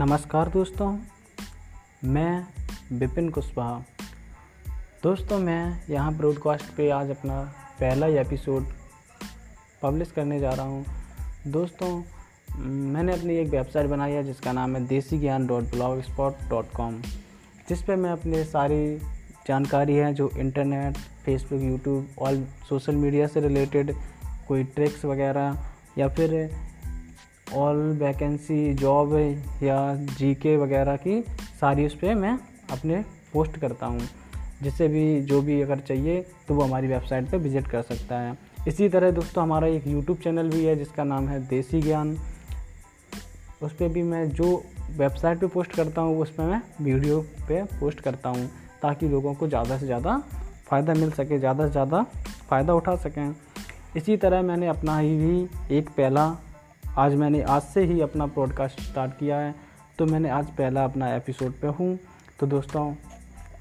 नमस्कार दोस्तों, मैं विपिन कुशवाहा। दोस्तों, मैं यहाँ ब्रॉडकास्ट पे आज अपना पहला एपिसोड पब्लिश करने जा रहा हूँ। दोस्तों, मैंने अपनी एक वेबसाइट बनाई है जिसका नाम है Desi Gyan dot blogspot dot com जिस पर मैं अपने सारी जानकारी है जो इंटरनेट फेसबुक यूट्यूब और सोशल मीडिया से रिलेटेड कोई ट्रिक्स वगैरह या फिर ऑल वैकेंसी जॉब या जीके वगैरह की सारी उस पर मैं अपने पोस्ट करता हूँ। जिससे भी जो भी अगर चाहिए तो वो हमारी वेबसाइट पे विज़िट कर सकता है। इसी तरह दोस्तों हमारा एक यूट्यूब चैनल भी है, जिसका नाम है देसी ज्ञान। उस पर भी मैं जो वेबसाइट पे पोस्ट करता हूँ, उस पर मैं वीडियो पे पोस्ट करता हूँ, ताकि लोगों को ज़्यादा से ज़्यादा फ़ायदा मिल सके, ज़्यादा से ज़्यादा फ़ायदा उठा सकें। इसी तरह मैंने अपना ही भी एक पहला आज मैंने आज से ही अपना पॉडकास्ट स्टार्ट किया है तो मैंने आज पहला अपना एपिसोड पे हूँ। तो दोस्तों,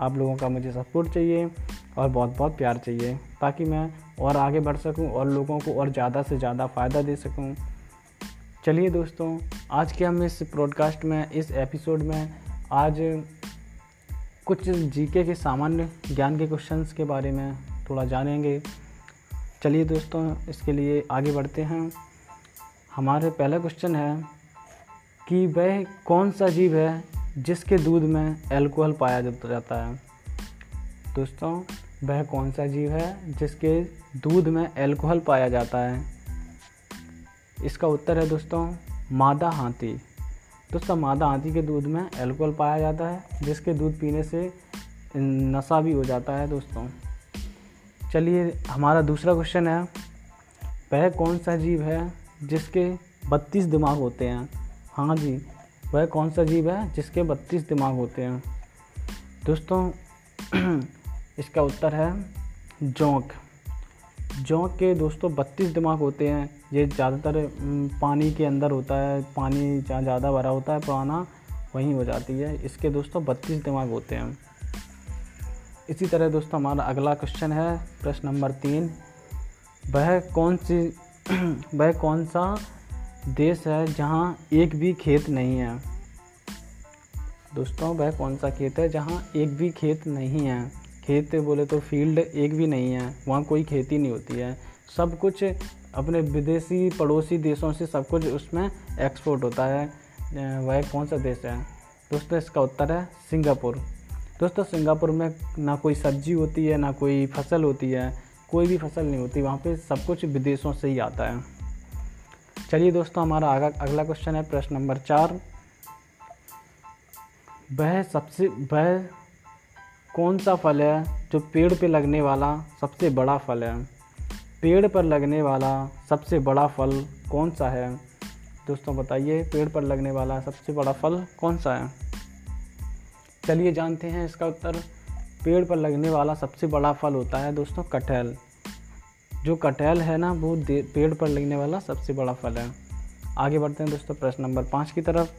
आप लोगों का मुझे सपोर्ट चाहिए और बहुत बहुत प्यार चाहिए, ताकि मैं और आगे बढ़ सकूँ और लोगों को और ज़्यादा से ज़्यादा फ़ायदा दे सकूँ। चलिए दोस्तों, आज के हम इस पॉडकास्ट में, इस एपिसोड में, आज कुछ जीके के सामान्य ज्ञान के क्वेश्चंस के बारे में थोड़ा जानेंगे। चलिए दोस्तों, इसके लिए आगे बढ़ते हैं। हमारे पहला क्वेश्चन है कि वह कौन सा जीव है जिसके दूध में एल्कोहल पाया जाता है? दोस्तों, वह कौन सा जीव है जिसके दूध में एल्कोहल पाया जाता है? इसका उत्तर है दोस्तों, मादा हाथी। दोस्तों, मादा हाथी के दूध में एल्कोहल पाया जाता है, जिसके दूध पीने से नशा भी हो जाता है, दोस्तों। चलिए, हमारा दूसरा क्वेश्चन है, वह कौन सा जीव है जिसके बत्तीस दिमाग होते हैं। हाँ जी, वह कौन सा जीव है जिसके बत्तीस दिमाग होते हैं? दोस्तों, इसका उत्तर है जोंक। जोंक के दोस्तों, बत्तीस दिमाग होते हैं। ये ज़्यादातर पानी के अंदर होता है, पानी जहाँ ज़्यादा भरा होता है, पुराना, वहीं हो जाती है। इसके दोस्तों, बत्तीस दिमाग होते हैं। इसी तरह दोस्तों, हमारा अगला क्वेश्चन है प्रश्न नंबर तीन। वह कौन सी वह कौन सा देश है जहाँ एक भी खेत नहीं है? दोस्तों वह कौन सा खेत है जहाँ एक भी खेत नहीं है? खेत बोले तो फ़ील्ड एक भी नहीं है, वहाँ कोई खेती नहीं होती है। सब कुछ अपने विदेशी, पड़ोसी देशों से सब कुछ उसमें एक्सपोर्ट होता है। वह कौन सा देश है? दोस्तों, इसका उत्तर है सिंगापुर। दोस्तों, सिंगापुर में ना कोई सब्ज़ी होती है, ना कोई फ़सल होती है। कोई भी फ़सल नहीं होती, वहाँ पे सब कुछ विदेशों से ही आता है। चलिए दोस्तों, हमारा आगा, अगला क्वेश्चन है प्रश्न नंबर चार। वह सबसे, वह कौन सा फल है जो पेड़ पे लगने वाला सबसे बड़ा फल है? पेड़ पर लगने वाला सबसे बड़ा फल कौन सा है? दोस्तों, बताइए, पेड़ पर लगने वाला सबसे बड़ा फल कौन सा है? चलिए, जानते हैं इसका उत्तर। पेड़ पर लगने वाला सबसे बड़ा फल होता है दोस्तों कटहल। जो कटहल है ना, वो पेड़ पर लगने वाला सबसे बड़ा फल है। आगे बढ़ते हैं दोस्तों प्रश्न नंबर पाँच की तरफ़।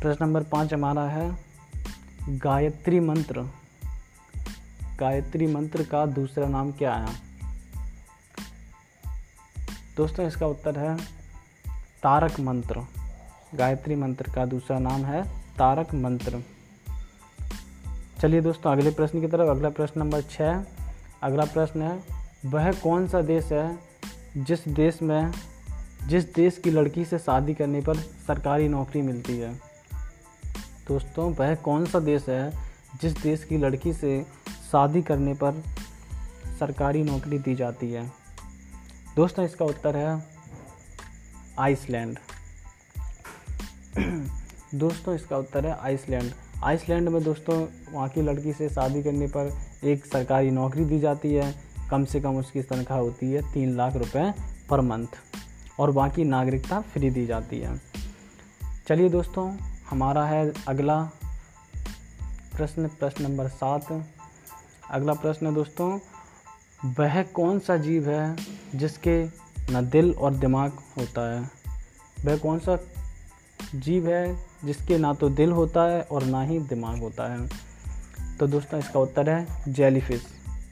प्रश्न नंबर पाँच हमारा है, गायत्री मंत्र। गायत्री मंत्र का दूसरा नाम क्या है? दोस्तों इसका उत्तर है, तारक मंत्र। गायत्री मंत्र का दूसरा नाम है तारक मंत्र। चलिए दोस्तों, अगले प्रश्न की तरफ़, अगला प्रश्न नंबर छः। अगला प्रश्न है, वह कौन सा देश है जिस देश में, जिस देश की लड़की से शादी करने पर सरकारी नौकरी मिलती है? दोस्तों, वह कौन सा देश है जिस देश की लड़की से शादी करने पर सरकारी नौकरी दी जाती है? दोस्तों, इसका उत्तर है, आइसलैंड। दोस्तों, इसका उत्तर है आइसलैंड। आइसलैंड में दोस्तों, वहाँ की लड़की से शादी करने पर एक सरकारी नौकरी दी जाती है। कम से कम उसकी तनख्वाह होती है तीन लाख रुपए पर मंथ और वहाँ की नागरिकता फ्री दी जाती है। चलिए दोस्तों, हमारा है अगला प्रश्न प्रश्न नंबर सात। अगला प्रश्न दोस्तों, वह कौन सा जीव है जिसके न दिल और दिमाग होता है? वह कौन सा जीव है जिसके ना तो दिल होता है और ना ही दिमाग होता है। तो दोस्तों, इसका उत्तर है जेलीफिश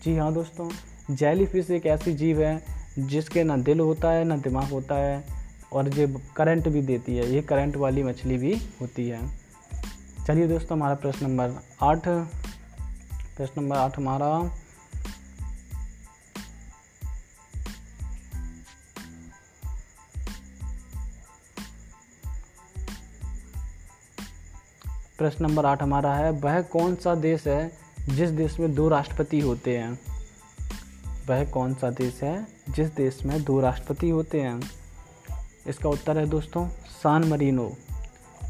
जी हाँ दोस्तों जेलीफिश एक ऐसी जीव है जिसके ना दिल होता है, ना दिमाग होता है और ये करंट भी देती है। ये करंट वाली मछली भी होती है। चलिए दोस्तों, हमारा प्रश्न नंबर आठ। प्रश्न नंबर आठ हमारा प्रश्न नंबर आठ हमारा है, वह कौन सा देश है जिस देश में दो राष्ट्रपति होते हैं? वह कौन सा देश है जिस देश में दो राष्ट्रपति होते हैं? इसका उत्तर है दोस्तों, सान मरीनो।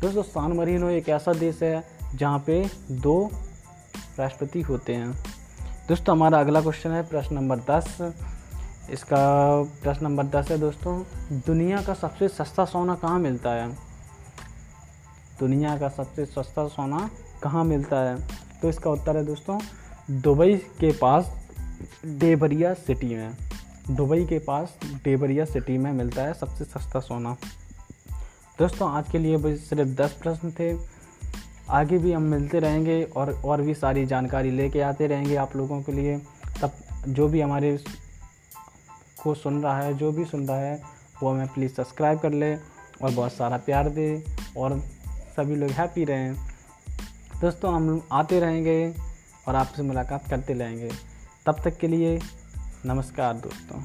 दोस्तों, सान मरीनो एक ऐसा देश है जहाँ पे दो राष्ट्रपति होते हैं। दोस्तों, हमारा अगला क्वेश्चन है प्रश्न नंबर दस। इसका प्रश्न नंबर दस है दोस्तों, दुनिया का सबसे सस्ता सोना कहाँ मिलता है? दुनिया का सबसे सस्ता सोना कहाँ मिलता है? तो इसका उत्तर है दोस्तों, दुबई के पास डेबरिया सिटी में। दुबई के पास डेबरिया सिटी में मिलता है सबसे सस्ता सोना। दोस्तों, आज के लिए बस सिर्फ़ दस प्रश्न थे। आगे भी हम मिलते रहेंगे और और भी सारी जानकारी लेके आते रहेंगे आप लोगों के लिए। तब जो भी हमारे को सुन रहा है, जो भी सुन रहा है, वो हमें प्लीज़ सब्सक्राइब कर ले और बहुत सारा प्यार दे और सभी लोग हैप्पी रहें। दोस्तों, हम आते रहेंगे और आपसे मुलाकात करते रहेंगे तब तक के लिए नमस्कार दोस्तों।